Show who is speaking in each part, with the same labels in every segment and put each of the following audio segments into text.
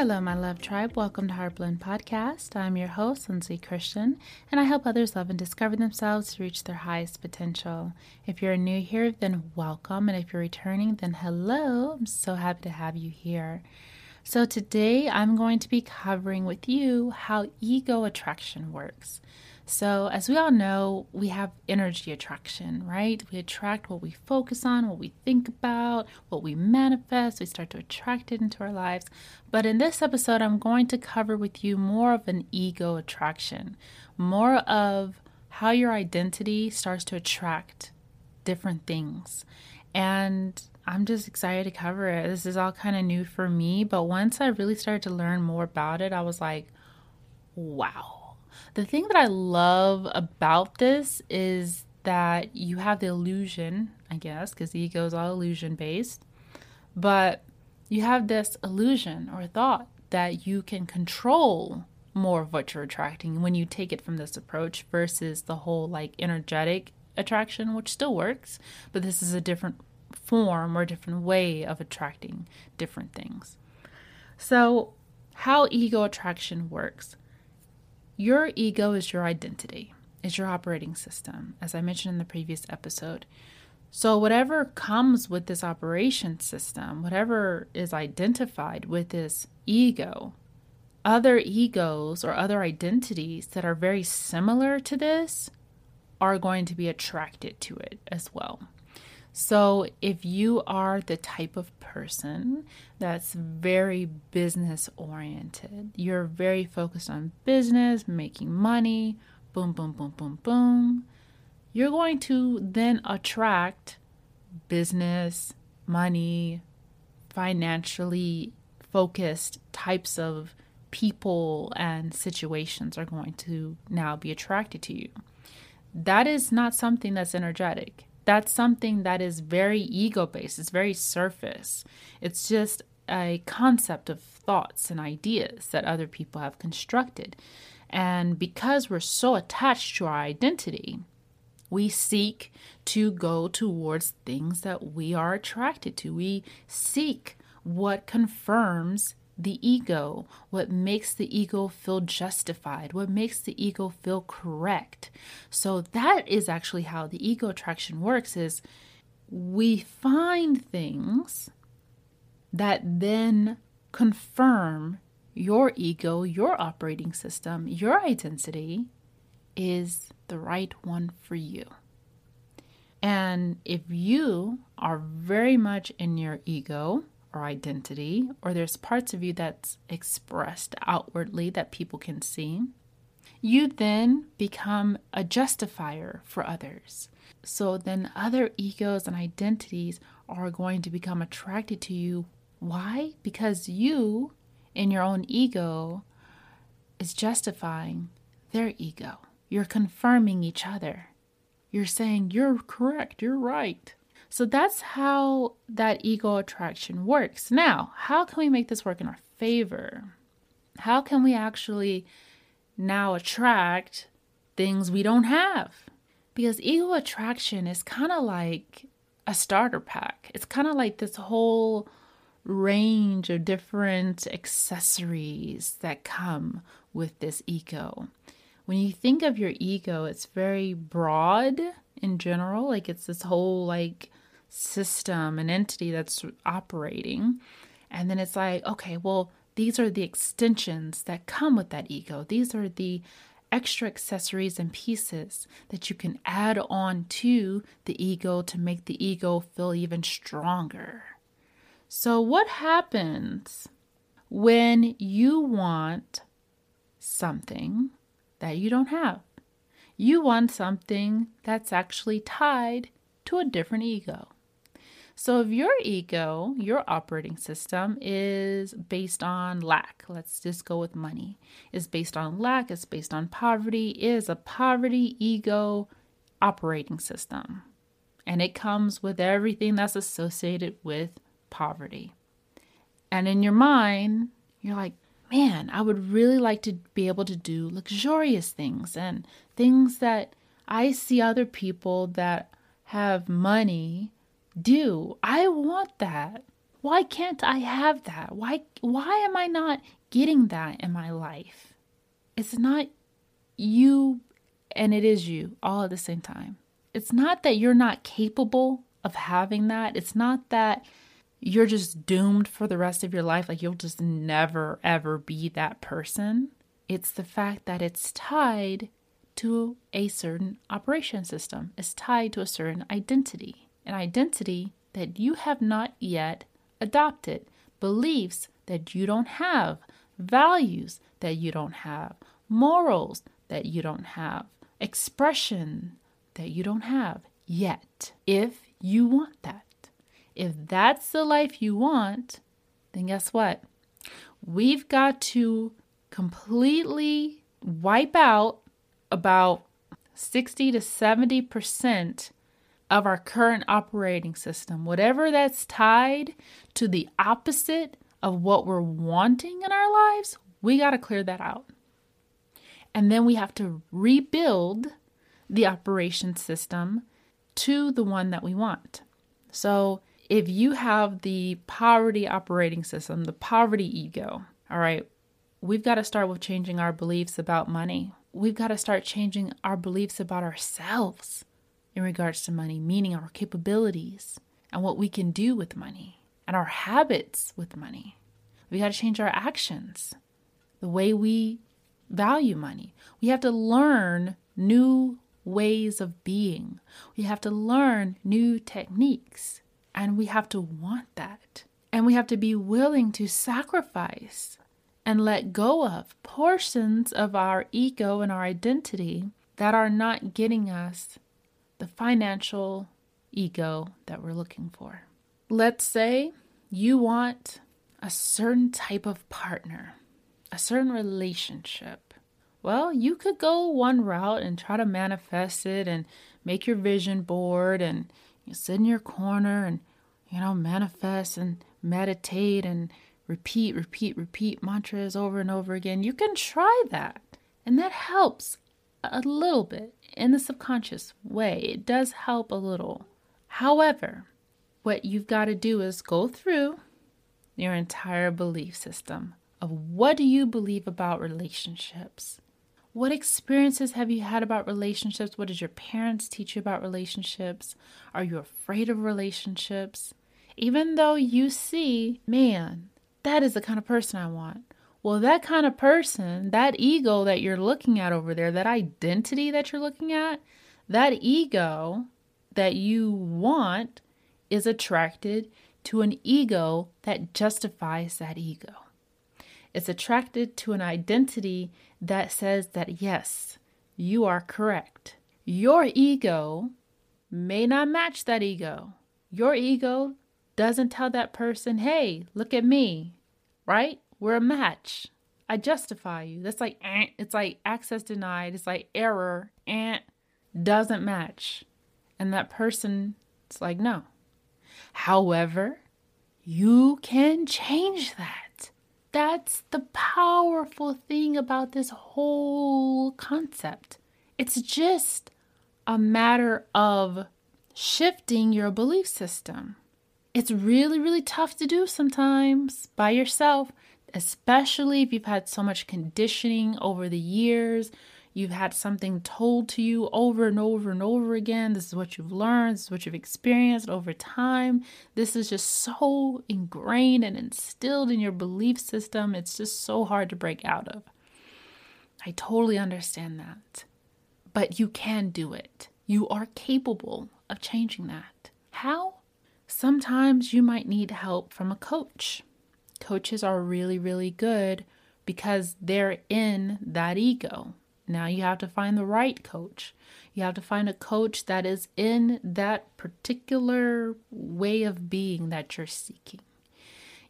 Speaker 1: Hello, my love tribe. Welcome to Heartblend Podcast. I'm your host, Lindsay Christian, and I help others love and discover themselves to reach their highest potential. If you're new here, then welcome, and if you're returning, then hello. I'm so happy to have you here. So, today I'm going to be covering with you how ego attraction works. So, as we all know, we have energy attraction, right? We attract what we focus on, what we think about, what we manifest. We start to attract it into our lives. But in this episode, I'm going to cover with you more of an ego attraction, more of how your identity starts to attract different things. And I'm just excited to cover it. This is all kind of new for me, but once I really started to learn more about it, I was like, wow the thing that I love about this is that you have the illusion, I guess, because the ego is all illusion based, but you have this illusion or thought that you can control more of what you're attracting when you take it from this approach versus the whole like energetic attraction, which still works, but this is a different form or different way of attracting different things. So, how ego attraction works. Your ego is your identity, is your operating system, as I mentioned in the previous episode. So, whatever comes with this operation system, whatever is identified with this ego, other egos or other identities that are very similar to this are going to be attracted to it as well. So, if you are the type of person that's very business oriented, you're very focused on business, making money, boom, boom, boom, boom, boom, you're going to then attract business, money, financially focused types of people and situations are going to now be attracted to you. That is not something that's energetic that's something that is very ego based, it's very surface. It's just a concept of thoughts and ideas that other people have constructed. And because we're so attached to our identity, we seek to go towards things that we are attracted to. We seek what confirms the ego, what makes the ego feel justified, what makes the ego feel correct. So that is actually how the ego attraction works is we find things that then confirm your ego, your operating system, your identity is the right one for you. And if you are very much in your ego, or identity, or there's parts of you that's expressed outwardly that people can see, you then become a justifier for others. So then other egos and identities are going to become attracted to you. Why? Because you, in your own ego, is justifying their ego. You're confirming each other. You're saying, You're correct, you're right. So that's how that ego attraction works. Now, how can we make this work in our favor? How can we actually now attract things we don't have? Because ego attraction is kind of like a starter pack. It's kind of like this whole range of different accessories that come with this ego. When you think of your ego, it's very broad in general. Like it's this whole like system, an entity that's operating. And then it's like, okay, well, these are the extensions that come with that ego. These are the extra accessories and pieces that you can add on to the ego to make the ego feel even stronger. So, what happens when you want something that you don't have? You want something that's actually tied to a different ego. So, if your ego, your operating system is based on lack, let's just go with money, is based on lack, it's based on poverty, is a poverty ego operating system. And it comes with everything that's associated with poverty. And in your mind, you're like, man, I would really like to be able to do luxurious things and things that I see other people that have money do. I want that. Why can't I have that? Why why am I not getting that in my life? It's not you and it is you all at the same time. It's not that you're not capable of having that. It's not that you're just doomed for the rest of your life like you'll just never ever be that person. It's the fact that it's tied to a certain operation system. It's tied to a certain identity an identity that you have not yet adopted, beliefs that you don't have, values that you don't have, morals that you don't have, expression that you don't have yet. If you want that, if that's the life you want, then guess what? We've got to completely wipe out about 60 to 70% of our current operating system, whatever that's tied to the opposite of what we're wanting in our lives, we got to clear that out. And then we have to rebuild the operation system to the one that we want. So if you have the poverty operating system, the poverty ego, all right, we've got to start with changing our beliefs about money. We've got to start changing our beliefs about ourselves in regards to money, meaning our capabilities and what we can do with money and our habits with money. We got to change our actions, the way we value money. We have to learn new ways of being. We have to learn new techniques, and we have to want that. And we have to be willing to sacrifice and let go of portions of our ego and our identity that are not getting us the financial ego that we're looking for. Let's say you want a certain type of partner, a certain relationship. Well, you could go one route and try to manifest it and make your vision board and you sit in your corner and you know manifest and meditate and repeat repeat repeat mantras over and over again. You can try that. And that helps a little bit in the subconscious way. It does help a little. However, what you've got to do is go through your entire belief system of what do you believe about relationships? What experiences have you had about relationships? What did your parents teach you about relationships? Are you afraid of relationships? Even though you see, man, that is the kind of person I want. Well, that kind of person, that ego that you're looking at over there, that identity that you're looking at, that ego that you want is attracted to an ego that justifies that ego. It's attracted to an identity that says that, yes, you are correct. Your ego may not match that ego. Your ego doesn't tell that person, hey, look at me, right? We're a match. I justify you. That's like, eh, it's like access denied. It's like error, eh, doesn't match. And that person, it's like, no. However, you can change that. That's the powerful thing about this whole concept. It's just a matter of shifting your belief system. It's really, really tough to do sometimes by yourself especially if you've had so much conditioning over the years. You've had something told to you over and over and over again. This is what you've learned, this is what you've experienced over time. This is just so ingrained and instilled in your belief system. It's just so hard to break out of. I totally understand that. But you can do it. You are capable of changing that. How? Sometimes you might need help from a coach coaches are really, really good because they're in that ego. Now you have to find the right coach. You have to find a coach that is in that particular way of being that you're seeking.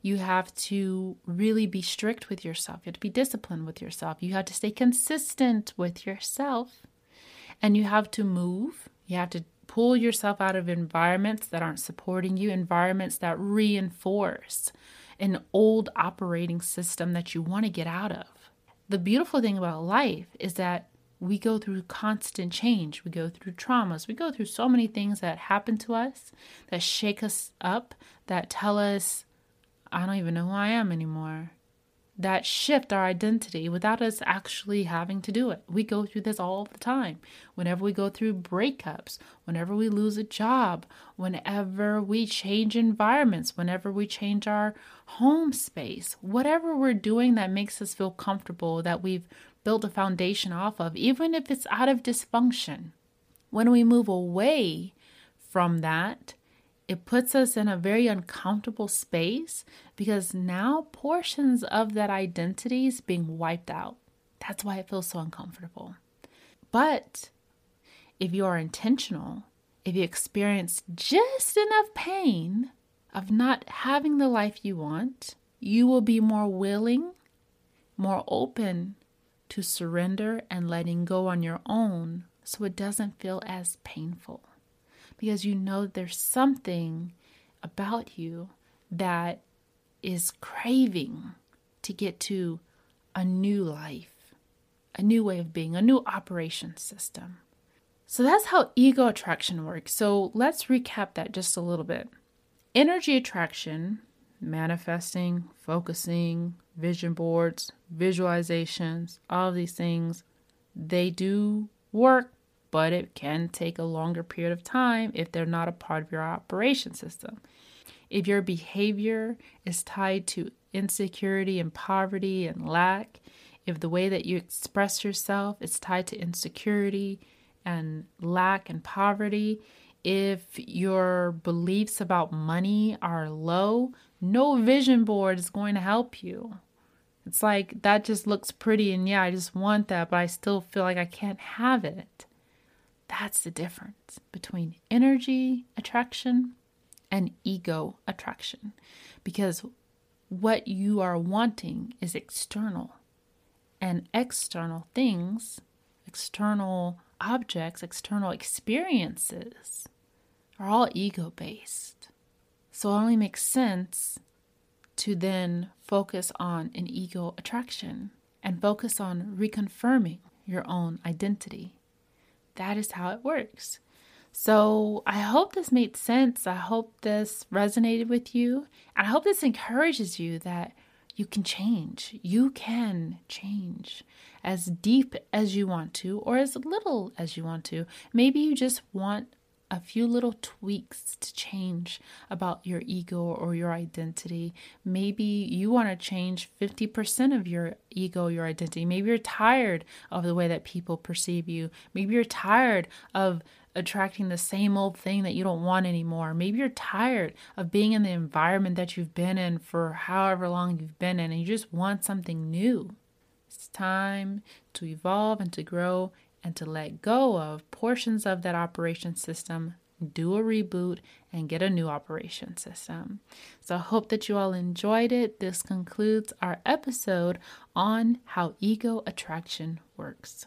Speaker 1: You have to really be strict with yourself. You have to be disciplined with yourself. You have to stay consistent with yourself. And you have to move. You have to pull yourself out of environments that aren't supporting you, environments that reinforce an old operating system that you want to get out of. The beautiful thing about life is that we go through constant change. We go through traumas. We go through so many things that happen to us that shake us up, that tell us, I don't even know who I am anymore. That shift our identity without us actually having to do it. We go through this all the time. Whenever we go through breakups, whenever we lose a job, whenever we change environments, whenever we change our home space, whatever we're doing that makes us feel comfortable, that we've built a foundation off of, even if it's out of dysfunction. When we move away from that, it puts us in a very uncomfortable space because now portions of that identity is being wiped out. That's why it feels so uncomfortable. But if you are intentional, if you experience just enough pain of not having the life you want, you will be more willing, more open to surrender and letting go on your own so it doesn't feel as painful. Because you know there's something about you that is craving to get to a new life, a new way of being, a new operation system. So that's how ego attraction works. So let's recap that just a little bit. Energy attraction, manifesting, focusing, vision boards, visualizations, all of these things, they do work, but it can take a longer period of time if they're not a part of your operation system. If your behavior is tied to insecurity and poverty and lack, if the way that you express yourself is tied to insecurity and lack and poverty, if your beliefs about money are low, no vision board is going to help you. It's like that just looks pretty, and yeah, I just want that, but I still feel like I can't have it. That's the difference between energy attraction and ego attraction. Because what you are wanting is external, and external things, external objects, external experiences are all ego based. So it only makes sense to then focus on an ego attraction and focus on reconfirming your own identity. That is how it works. So I hope this made sense. I hope this resonated with you. And I hope this encourages you that you can change. You can change as deep as you want to or as little as you want to. Maybe you just want a few little tweaks to change about your ego or your identity. Maybe you want to change 50% of your ego, your identity. Maybe you're tired of the way that people perceive you. Maybe you're tired of attracting the same old thing that you don't want anymore. Maybe you're tired of being in the environment that you've been in for however long you've been in and you just want something new. It's time to evolve and to grow and to let go of portions of that operation system, do a reboot, and get a new operation system. So I hope that you all enjoyed it. This concludes our episode on how ego attraction works.